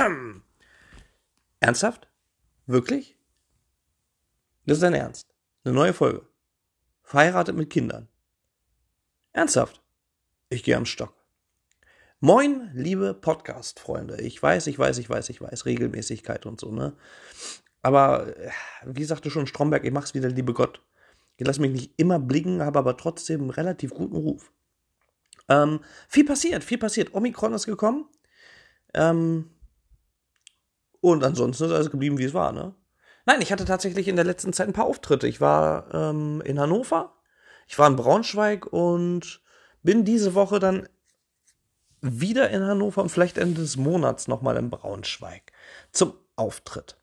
Ernsthaft? Wirklich? Das ist dein Ernst. Eine neue Folge. Verheiratet mit Kindern. Ernsthaft? Ich gehe am Stock. Moin, liebe Podcast-Freunde. Ich weiß, ich weiß, ich weiß, ich weiß, Regelmäßigkeit und so, ne? Aber äh, wie sagte schon Stromberg, ich mach's wieder, liebe Gott. Ich lasse mich nicht immer blicken, habe aber trotzdem einen relativ guten Ruf. Ähm, viel passiert, viel passiert. Omikron ist gekommen. Ähm, und ansonsten ist alles geblieben, wie es war, ne? Nein, ich hatte tatsächlich in der letzten Zeit ein paar Auftritte. Ich war ähm, in Hannover, ich war in Braunschweig und bin diese Woche dann wieder in Hannover und vielleicht Ende des Monats nochmal in Braunschweig zum Auftritt.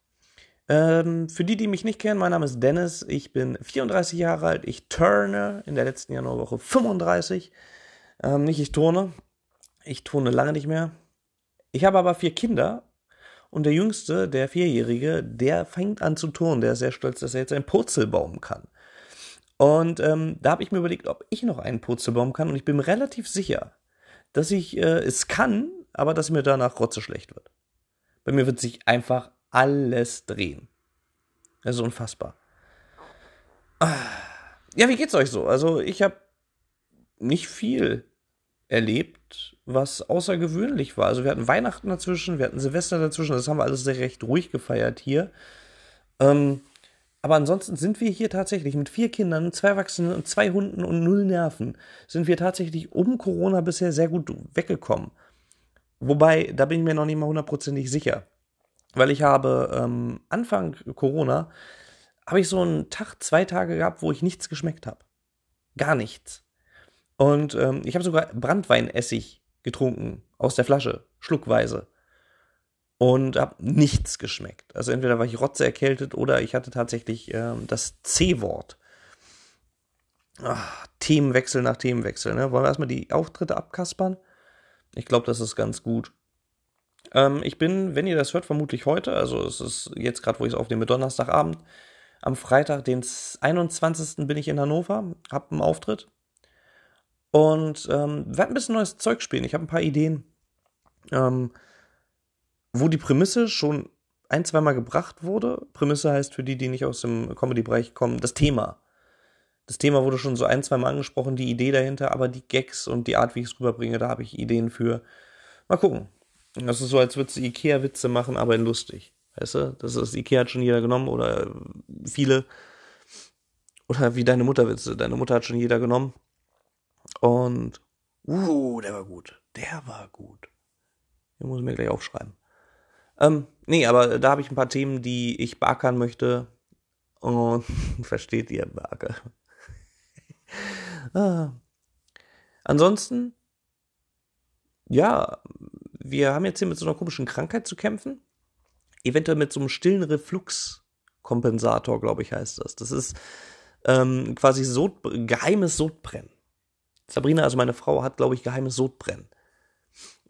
Ähm, für die, die mich nicht kennen, mein Name ist Dennis, ich bin 34 Jahre alt, ich turne in der letzten Januarwoche 35. Ähm, nicht ich turne, ich turne lange nicht mehr. Ich habe aber vier Kinder und der Jüngste, der Vierjährige, der fängt an zu turnen. Der ist sehr stolz, dass er jetzt einen Purzelbaum kann. Und ähm, da habe ich mir überlegt, ob ich noch einen Purzelbaum kann. Und ich bin mir relativ sicher, dass ich äh, es kann, aber dass mir danach rotze schlecht wird. Bei mir wird sich einfach alles drehen. Das ist unfassbar. Ja, wie geht's euch so? Also, ich habe nicht viel erlebt, was außergewöhnlich war. Also wir hatten Weihnachten dazwischen, wir hatten Silvester dazwischen, das haben wir alles sehr recht ruhig gefeiert hier. Ähm, aber ansonsten sind wir hier tatsächlich mit vier Kindern, zwei Erwachsenen und zwei Hunden und null Nerven, sind wir tatsächlich um Corona bisher sehr gut weggekommen. Wobei, da bin ich mir noch nicht mal hundertprozentig sicher. Weil ich habe ähm, Anfang Corona, habe ich so einen Tag, zwei Tage gehabt, wo ich nichts geschmeckt habe. Gar nichts. Und ähm, ich habe sogar Brandweinessig getrunken aus der Flasche, schluckweise. Und habe nichts geschmeckt. Also entweder war ich rotze erkältet oder ich hatte tatsächlich ähm, das C-Wort. Themenwechsel nach Themenwechsel. Ne? Wollen wir erstmal die Auftritte abkaspern? Ich glaube, das ist ganz gut. Ähm, ich bin, wenn ihr das hört, vermutlich heute, also es ist jetzt gerade, wo ich es aufnehme, Donnerstagabend. Am Freitag, den 21. bin ich in Hannover, hab einen Auftritt. Und ähm, werde ein bisschen neues Zeug spielen. Ich habe ein paar Ideen, ähm, wo die Prämisse schon ein, zweimal gebracht wurde. Prämisse heißt für die, die nicht aus dem Comedy-Bereich kommen, das Thema. Das Thema wurde schon so ein, zweimal angesprochen, die Idee dahinter, aber die Gags und die Art, wie ich es rüberbringe, da habe ich Ideen für. Mal gucken. Das ist so, als würdest du Ikea-Witze machen, aber in lustig. Weißt du? Das ist, Ikea hat schon jeder genommen oder viele. Oder wie deine Mutterwitze. Deine Mutter hat schon jeder genommen. Und, uh, der war gut. Der war gut. Den muss ich mir gleich aufschreiben. Ähm, nee, aber da habe ich ein paar Themen, die ich beackern möchte. Und versteht ihr, Beacker? ah. Ansonsten, ja, wir haben jetzt hier mit so einer komischen Krankheit zu kämpfen. Eventuell mit so einem stillen Refluxkompensator, glaube ich, heißt das. Das ist ähm, quasi Sod geheimes Sodbrennen. Sabrina, also meine Frau, hat, glaube ich, geheimes Sodbrennen.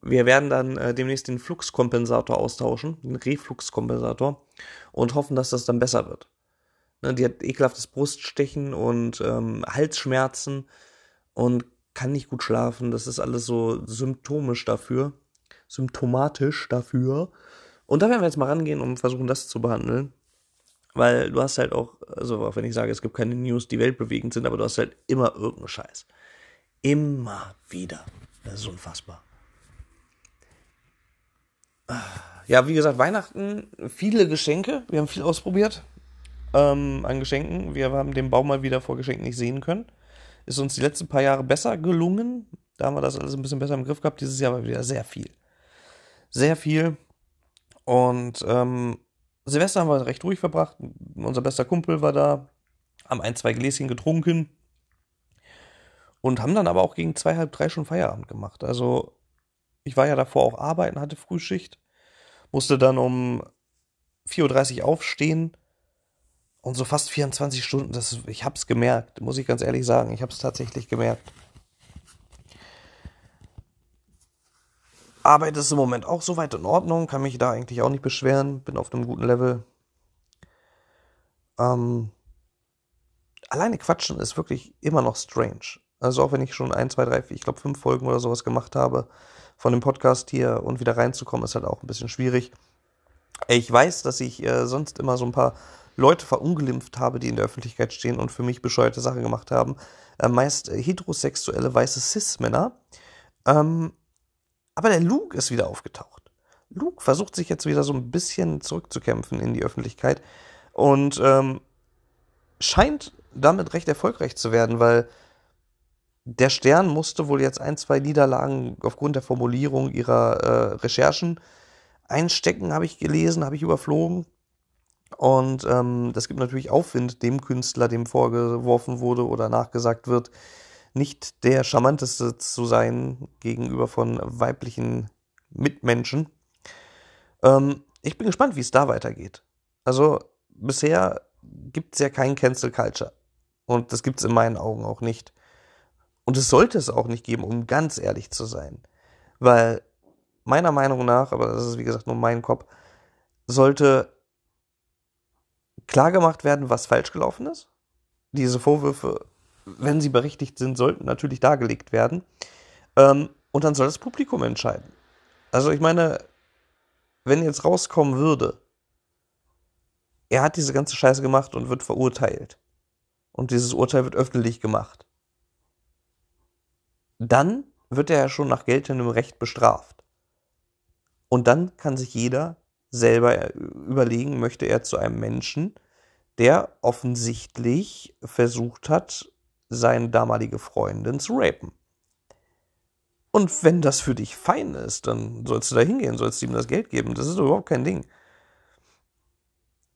Wir werden dann äh, demnächst den Fluxkompensator austauschen, den Refluxkompensator, und hoffen, dass das dann besser wird. Ne, die hat ekelhaftes Bruststechen und ähm, Halsschmerzen und kann nicht gut schlafen. Das ist alles so symptomisch dafür. Symptomatisch dafür. Und da werden wir jetzt mal rangehen und versuchen, das zu behandeln. Weil du hast halt auch, also auch wenn ich sage, es gibt keine News, die weltbewegend sind, aber du hast halt immer irgendeinen Scheiß. Immer wieder. Das ist unfassbar. Ja, wie gesagt, Weihnachten, viele Geschenke. Wir haben viel ausprobiert ähm, an Geschenken. Wir haben den Baum mal wieder vor Geschenken nicht sehen können. Ist uns die letzten paar Jahre besser gelungen. Da haben wir das alles ein bisschen besser im Griff gehabt. Dieses Jahr war wieder sehr viel. Sehr viel. Und ähm, Silvester haben wir recht ruhig verbracht. Unser bester Kumpel war da. Haben ein, zwei Gläschen getrunken. Und haben dann aber auch gegen zwei, halb drei schon Feierabend gemacht. Also ich war ja davor auch arbeiten, hatte Frühschicht. Musste dann um 4.30 Uhr aufstehen. Und so fast 24 Stunden, das, ich hab's gemerkt, muss ich ganz ehrlich sagen. Ich hab's tatsächlich gemerkt. Arbeit ist im Moment auch soweit in Ordnung, kann mich da eigentlich auch nicht beschweren, bin auf einem guten Level. Ähm, alleine quatschen ist wirklich immer noch strange. Also auch wenn ich schon ein, zwei, drei, ich glaube fünf Folgen oder sowas gemacht habe, von dem Podcast hier und wieder reinzukommen, ist halt auch ein bisschen schwierig. Ich weiß, dass ich äh, sonst immer so ein paar Leute verunglimpft habe, die in der Öffentlichkeit stehen und für mich bescheuerte Sachen gemacht haben. Äh, meist heterosexuelle weiße Cis-Männer. Ähm, aber der Luke ist wieder aufgetaucht. Luke versucht sich jetzt wieder so ein bisschen zurückzukämpfen in die Öffentlichkeit und ähm, scheint damit recht erfolgreich zu werden, weil der Stern musste wohl jetzt ein, zwei Niederlagen aufgrund der Formulierung ihrer äh, Recherchen einstecken, habe ich gelesen, habe ich überflogen. Und ähm, das gibt natürlich Aufwind dem Künstler, dem vorgeworfen wurde oder nachgesagt wird, nicht der charmanteste zu sein gegenüber von weiblichen Mitmenschen. Ähm, ich bin gespannt, wie es da weitergeht. Also bisher gibt es ja kein Cancel Culture. Und das gibt es in meinen Augen auch nicht. Und es sollte es auch nicht geben, um ganz ehrlich zu sein. Weil meiner Meinung nach, aber das ist wie gesagt nur mein Kopf, sollte klargemacht werden, was falsch gelaufen ist. Diese Vorwürfe, wenn sie berechtigt sind, sollten natürlich dargelegt werden. Ähm, und dann soll das Publikum entscheiden. Also ich meine, wenn jetzt rauskommen würde, er hat diese ganze Scheiße gemacht und wird verurteilt. Und dieses Urteil wird öffentlich gemacht. Dann wird er ja schon nach geltendem Recht bestraft. Und dann kann sich jeder selber überlegen, möchte er zu einem Menschen, der offensichtlich versucht hat, seine damalige Freundin zu rapen. Und wenn das für dich fein ist, dann sollst du da hingehen, sollst ihm das Geld geben. Das ist überhaupt kein Ding.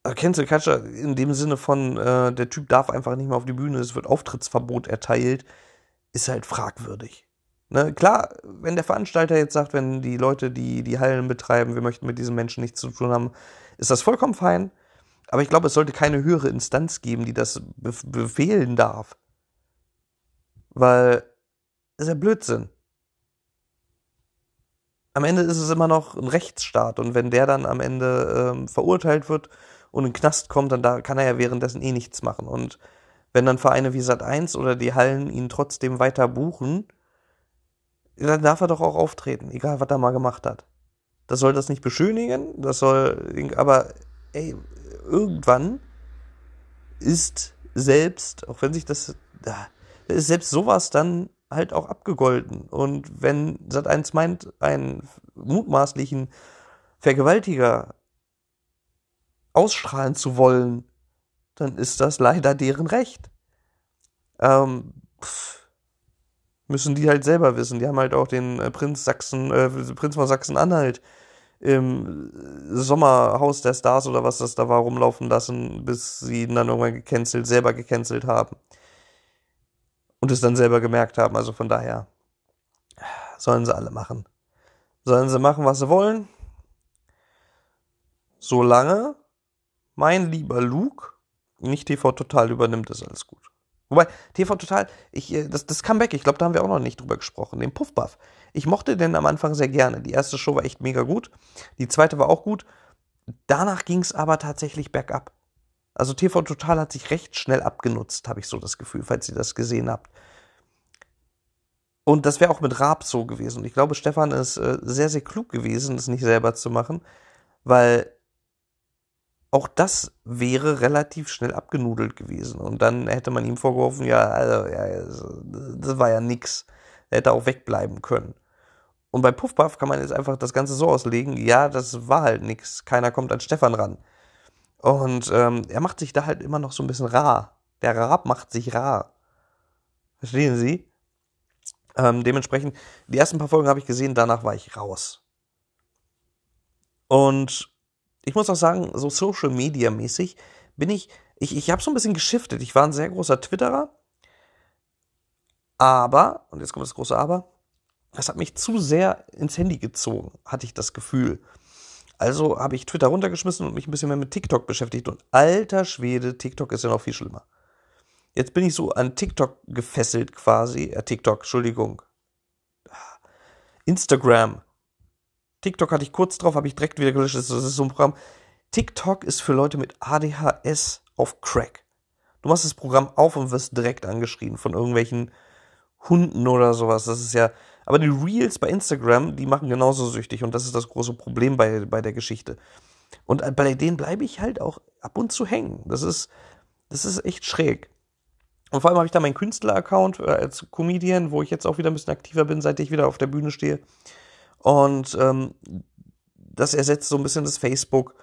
Cancel Culture in dem Sinne von, äh, der Typ darf einfach nicht mehr auf die Bühne, es wird Auftrittsverbot erteilt, ist halt fragwürdig. Ne, klar, wenn der Veranstalter jetzt sagt, wenn die Leute, die die Hallen betreiben, wir möchten mit diesen Menschen nichts zu tun haben, ist das vollkommen fein. Aber ich glaube, es sollte keine höhere Instanz geben, die das befehlen darf. Weil, ist ja Blödsinn. Am Ende ist es immer noch ein Rechtsstaat und wenn der dann am Ende ähm, verurteilt wird und in den Knast kommt, dann da kann er ja währenddessen eh nichts machen. Und wenn dann Vereine wie Sat1 oder die Hallen ihn trotzdem weiter buchen, dann darf er doch auch auftreten, egal was er mal gemacht hat. Das soll das nicht beschönigen, das soll, aber ey, irgendwann ist selbst, auch wenn sich das, da ist selbst sowas dann halt auch abgegolten. Und wenn Sat1 meint, einen mutmaßlichen Vergewaltiger ausstrahlen zu wollen, dann ist das leider deren Recht. Ähm, pff müssen die halt selber wissen. Die haben halt auch den äh, Prinz Sachsen, äh, Prinz von Sachsen-Anhalt im Sommerhaus der Stars oder was das da war rumlaufen lassen, bis sie ihn dann irgendwann gecancelt, selber gecancelt haben. Und es dann selber gemerkt haben. Also von daher sollen sie alle machen. Sollen sie machen, was sie wollen. Solange mein lieber Luke nicht TV Total übernimmt, ist alles gut. Wobei, TV Total, ich, äh, das, das Comeback, ich glaube, da haben wir auch noch nicht drüber gesprochen, den Puffbuff. Ich mochte den am Anfang sehr gerne. Die erste Show war echt mega gut. Die zweite war auch gut. Danach ging es aber tatsächlich bergab. Also TV Total hat sich recht schnell abgenutzt, habe ich so das Gefühl, falls ihr das gesehen habt. Und das wäre auch mit Raab so gewesen. Und ich glaube, Stefan ist äh, sehr, sehr klug gewesen, das nicht selber zu machen, weil auch das wäre relativ schnell abgenudelt gewesen. Und dann hätte man ihm vorgeworfen, ja, also, ja, das war ja nix. Er hätte auch wegbleiben können. Und bei Puffpuff kann man jetzt einfach das Ganze so auslegen, ja, das war halt nix. Keiner kommt an Stefan ran. Und ähm, er macht sich da halt immer noch so ein bisschen rar. Der Rab macht sich rar. Verstehen Sie? Ähm, dementsprechend, die ersten paar Folgen habe ich gesehen, danach war ich raus. Und ich muss auch sagen, so Social Media mäßig bin ich, ich, ich habe so ein bisschen geschiftet. Ich war ein sehr großer Twitterer. Aber, und jetzt kommt das große Aber, das hat mich zu sehr ins Handy gezogen, hatte ich das Gefühl. Also habe ich Twitter runtergeschmissen und mich ein bisschen mehr mit TikTok beschäftigt. Und alter Schwede, TikTok ist ja noch viel schlimmer. Jetzt bin ich so an TikTok gefesselt quasi. Äh, TikTok, Entschuldigung. Instagram. TikTok hatte ich kurz drauf, habe ich direkt wieder gelöscht. Das ist so ein Programm. TikTok ist für Leute mit ADHS auf Crack. Du machst das Programm auf und wirst direkt angeschrien von irgendwelchen Hunden oder sowas. Das ist ja Aber die Reels bei Instagram, die machen genauso süchtig und das ist das große Problem bei, bei der Geschichte. Und bei denen bleibe ich halt auch ab und zu hängen. Das ist, das ist echt schräg. Und vor allem habe ich da meinen Künstler-Account äh, als Comedian, wo ich jetzt auch wieder ein bisschen aktiver bin, seit ich wieder auf der Bühne stehe. Und ähm, das ersetzt so ein bisschen das Facebook.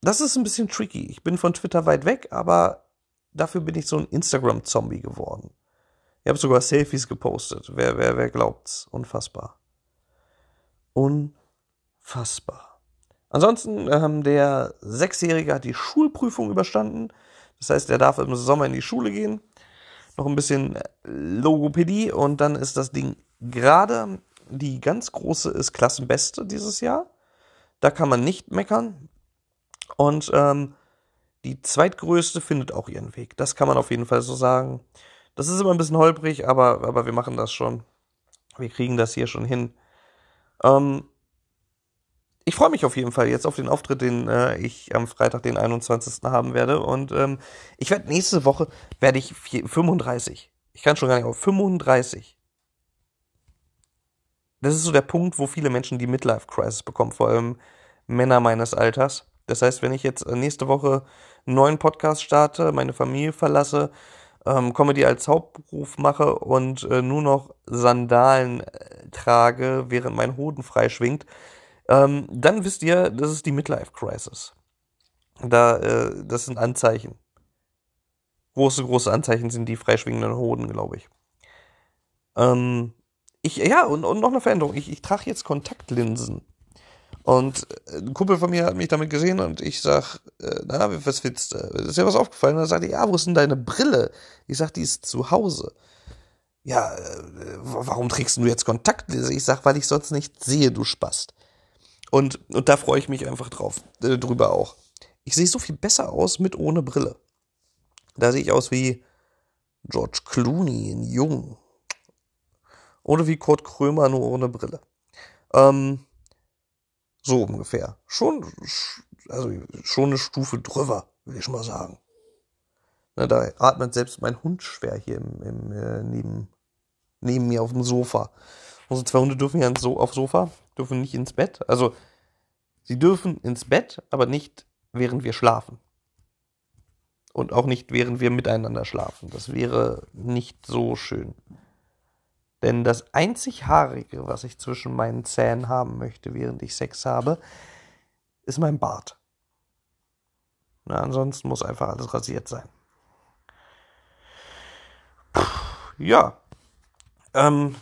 Das ist ein bisschen tricky. Ich bin von Twitter weit weg, aber dafür bin ich so ein Instagram-Zombie geworden. Ich habe sogar Selfies gepostet. Wer, wer, wer glaubt's? Unfassbar. Unfassbar. Ansonsten, ähm, der Sechsjährige hat die Schulprüfung überstanden. Das heißt, er darf im Sommer in die Schule gehen. Noch ein bisschen Logopädie und dann ist das Ding gerade. Die ganz große ist Klassenbeste dieses Jahr. Da kann man nicht meckern. Und ähm, die zweitgrößte findet auch ihren Weg. Das kann man auf jeden Fall so sagen. Das ist immer ein bisschen holprig, aber, aber wir machen das schon. Wir kriegen das hier schon hin. Ähm, ich freue mich auf jeden Fall jetzt auf den Auftritt, den äh, ich am Freitag, den 21. haben werde. Und ähm, ich werde nächste Woche, werde ich 35. Ich kann schon gar nicht auf 35. Das ist so der Punkt, wo viele Menschen die Midlife-Crisis bekommen, vor allem Männer meines Alters. Das heißt, wenn ich jetzt äh, nächste Woche einen neuen Podcast starte, meine Familie verlasse, ähm, Comedy als Hauptberuf mache und äh, nur noch Sandalen äh, trage, während mein Hoden freischwingt, ähm, dann wisst ihr, das ist die Midlife Crisis. Da, äh, das sind Anzeichen. Große, große Anzeichen sind die freischwingenden Hoden, glaube ich. Ähm, ich, ja, und, und noch eine Veränderung. Ich, ich trage jetzt Kontaktlinsen. Und äh, ein Kumpel von mir hat mich damit gesehen und ich sag, äh, na, was willst du? Ist dir was aufgefallen? Und er sagte, ja, wo ist denn deine Brille? Ich sag, die ist zu Hause. Ja, äh, warum trägst du jetzt Kontaktlinsen? Ich sag, weil ich sonst nicht sehe, du Spast. Und, und da freue ich mich einfach drauf, äh, drüber auch. Ich sehe so viel besser aus mit ohne Brille. Da sehe ich aus wie George Clooney in Jung. Oder wie Kurt Krömer nur ohne Brille. Ähm, so ungefähr. Schon, also schon eine Stufe drüber, will ich mal sagen. Na, da atmet selbst mein Hund schwer hier im, im, äh, neben, neben mir auf dem Sofa. Unsere zwei Hunde dürfen ja so aufs Sofa, dürfen nicht ins Bett. Also sie dürfen ins Bett, aber nicht während wir schlafen. Und auch nicht während wir miteinander schlafen. Das wäre nicht so schön. Denn das einzig Haarige, was ich zwischen meinen Zähnen haben möchte, während ich Sex habe, ist mein Bart. Na, ansonsten muss einfach alles rasiert sein. Puh, ja. Ähm,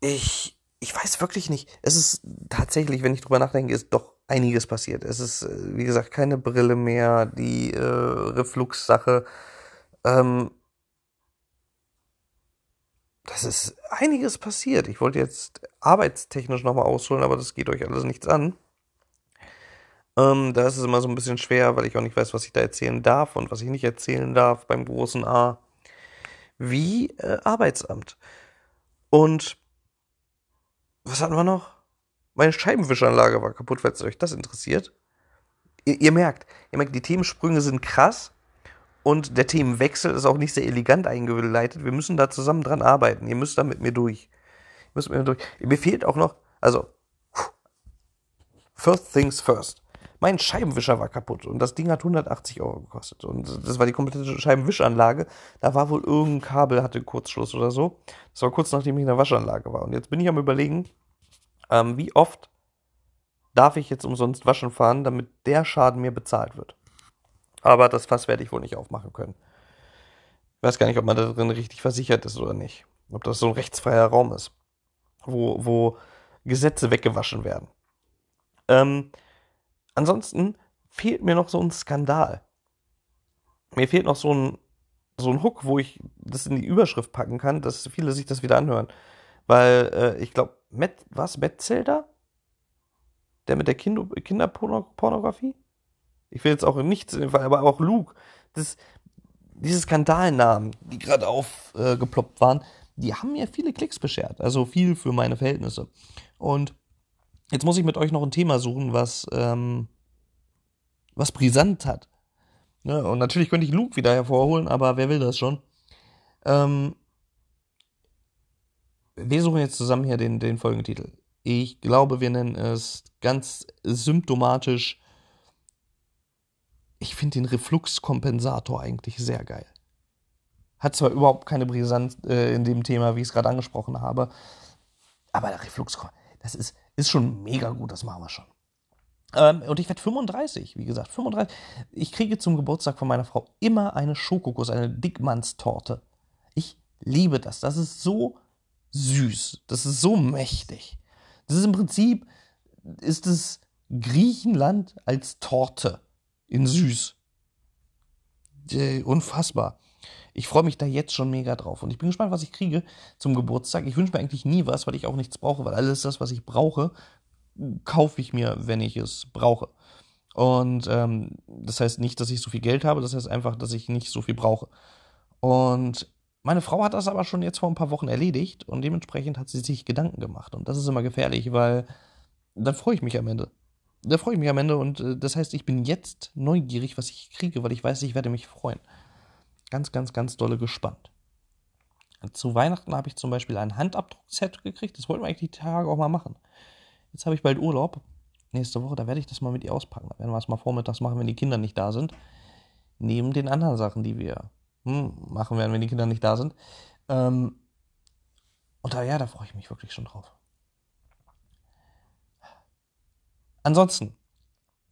ich, ich weiß wirklich nicht. Es ist tatsächlich, wenn ich drüber nachdenke, ist doch einiges passiert. Es ist, äh, wie gesagt, keine Brille mehr, die äh, Reflux-Sache. Ähm, das ist einiges passiert. Ich wollte jetzt arbeitstechnisch nochmal ausholen, aber das geht euch alles nichts an. Ähm, da ist es immer so ein bisschen schwer, weil ich auch nicht weiß, was ich da erzählen darf und was ich nicht erzählen darf beim großen A. Wie äh, Arbeitsamt. Und was hatten wir noch? Meine Scheibenwischanlage war kaputt, falls euch das interessiert. Ihr, ihr, merkt, ihr merkt, die Themensprünge sind krass und der Themenwechsel ist auch nicht sehr elegant eingeleitet. Wir müssen da zusammen dran arbeiten. Ihr müsst da mit mir durch. Ihr müsst mit mir durch. Mir fehlt auch noch, also, first things first. Mein Scheibenwischer war kaputt und das Ding hat 180 Euro gekostet. Und das war die komplette Scheibenwischanlage. Da war wohl irgendein Kabel, hatte Kurzschluss oder so. Das war kurz nachdem ich in der Waschanlage war. Und jetzt bin ich am überlegen, ähm, wie oft darf ich jetzt umsonst waschen fahren, damit der Schaden mir bezahlt wird. Aber das Fass werde ich wohl nicht aufmachen können. Ich weiß gar nicht, ob man da drin richtig versichert ist oder nicht. Ob das so ein rechtsfreier Raum ist, wo, wo Gesetze weggewaschen werden. Ähm, ansonsten fehlt mir noch so ein Skandal. Mir fehlt noch so ein, so ein Hook, wo ich das in die Überschrift packen kann, dass viele sich das wieder anhören. Weil äh, ich glaube, was? Metzelder? Der mit der Kinder Kinderpornografie? Ich will jetzt auch nichts in dem Fall, aber auch Luke. Das, diese Skandalnamen, die gerade aufgeploppt äh, waren, die haben mir viele Klicks beschert. Also viel für meine Verhältnisse. Und jetzt muss ich mit euch noch ein Thema suchen, was, ähm, was brisant hat. Ja, und natürlich könnte ich Luke wieder hervorholen, aber wer will das schon? Ähm, wir suchen jetzt zusammen hier den, den Folgentitel. Ich glaube, wir nennen es ganz symptomatisch. Ich finde den Refluxkompensator eigentlich sehr geil. Hat zwar überhaupt keine Brisanz äh, in dem Thema, wie ich es gerade angesprochen habe, aber der Refluxkompensator, das ist, ist schon mega gut, das machen wir schon. Ähm, und ich werde 35, wie gesagt, 35. Ich kriege zum Geburtstag von meiner Frau immer eine Schokokuss, eine Dickmannstorte. Ich liebe das. Das ist so süß. Das ist so mächtig. Das ist im Prinzip, ist es Griechenland als Torte in süß. Äh, unfassbar. Ich freue mich da jetzt schon mega drauf. Und ich bin gespannt, was ich kriege zum Geburtstag. Ich wünsche mir eigentlich nie was, weil ich auch nichts brauche, weil alles das, was ich brauche, kaufe ich mir, wenn ich es brauche. Und ähm, das heißt nicht, dass ich so viel Geld habe, das heißt einfach, dass ich nicht so viel brauche. Und meine Frau hat das aber schon jetzt vor ein paar Wochen erledigt und dementsprechend hat sie sich Gedanken gemacht. Und das ist immer gefährlich, weil dann freue ich mich am Ende. Da freue ich mich am Ende und äh, das heißt, ich bin jetzt neugierig, was ich kriege, weil ich weiß, ich werde mich freuen. Ganz, ganz, ganz dolle gespannt. Zu Weihnachten habe ich zum Beispiel ein Handabdruckset gekriegt. Das wollten wir eigentlich die Tage auch mal machen. Jetzt habe ich bald Urlaub. Nächste Woche, da werde ich das mal mit ihr auspacken. Da werden wir es mal vormittags machen, wenn die Kinder nicht da sind. Neben den anderen Sachen, die wir hm, machen werden, wenn die Kinder nicht da sind. Ähm, und da, ja, da freue ich mich wirklich schon drauf. Ansonsten,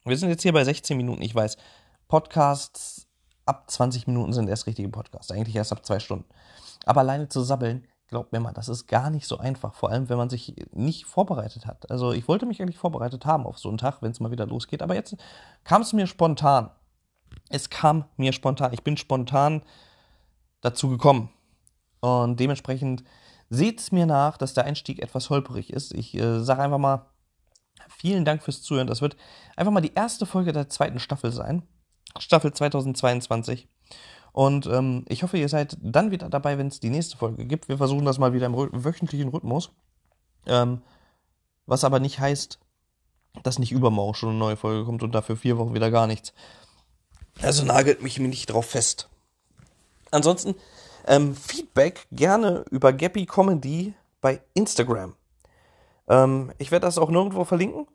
wir sind jetzt hier bei 16 Minuten. Ich weiß, Podcasts ab 20 Minuten sind erst richtige Podcasts. Eigentlich erst ab zwei Stunden. Aber alleine zu sabbeln Glaubt mir mal, das ist gar nicht so einfach, vor allem wenn man sich nicht vorbereitet hat. Also ich wollte mich eigentlich vorbereitet haben auf so einen Tag, wenn es mal wieder losgeht, aber jetzt kam es mir spontan. Es kam mir spontan. Ich bin spontan dazu gekommen. Und dementsprechend seht es mir nach, dass der Einstieg etwas holperig ist. Ich äh, sage einfach mal, vielen Dank fürs Zuhören. Das wird einfach mal die erste Folge der zweiten Staffel sein. Staffel 2022. Und ähm, ich hoffe, ihr seid dann wieder dabei, wenn es die nächste Folge gibt. Wir versuchen das mal wieder im wöchentlichen Rhythmus. Ähm, was aber nicht heißt, dass nicht übermorgen schon eine neue Folge kommt und dafür vier Wochen wieder gar nichts. Also nagelt mich nicht drauf fest. Ansonsten ähm, Feedback gerne über Gappy Comedy bei Instagram. Ähm, ich werde das auch nirgendwo verlinken.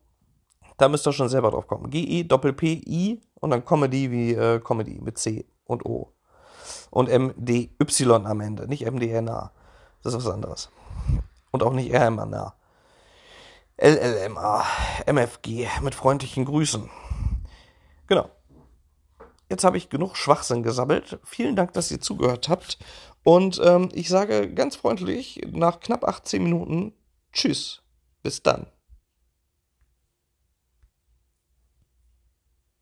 Da müsst ihr schon selber drauf kommen. G-E-P-P-I und dann Comedy wie äh, Comedy mit C und O und MDY am Ende, nicht MDNA. Das ist was anderes. Und auch nicht RMNA. LLMA, MFG, mit freundlichen Grüßen. Genau. Jetzt habe ich genug Schwachsinn gesammelt. Vielen Dank, dass ihr zugehört habt. Und ähm, ich sage ganz freundlich nach knapp 18 Minuten Tschüss. Bis dann.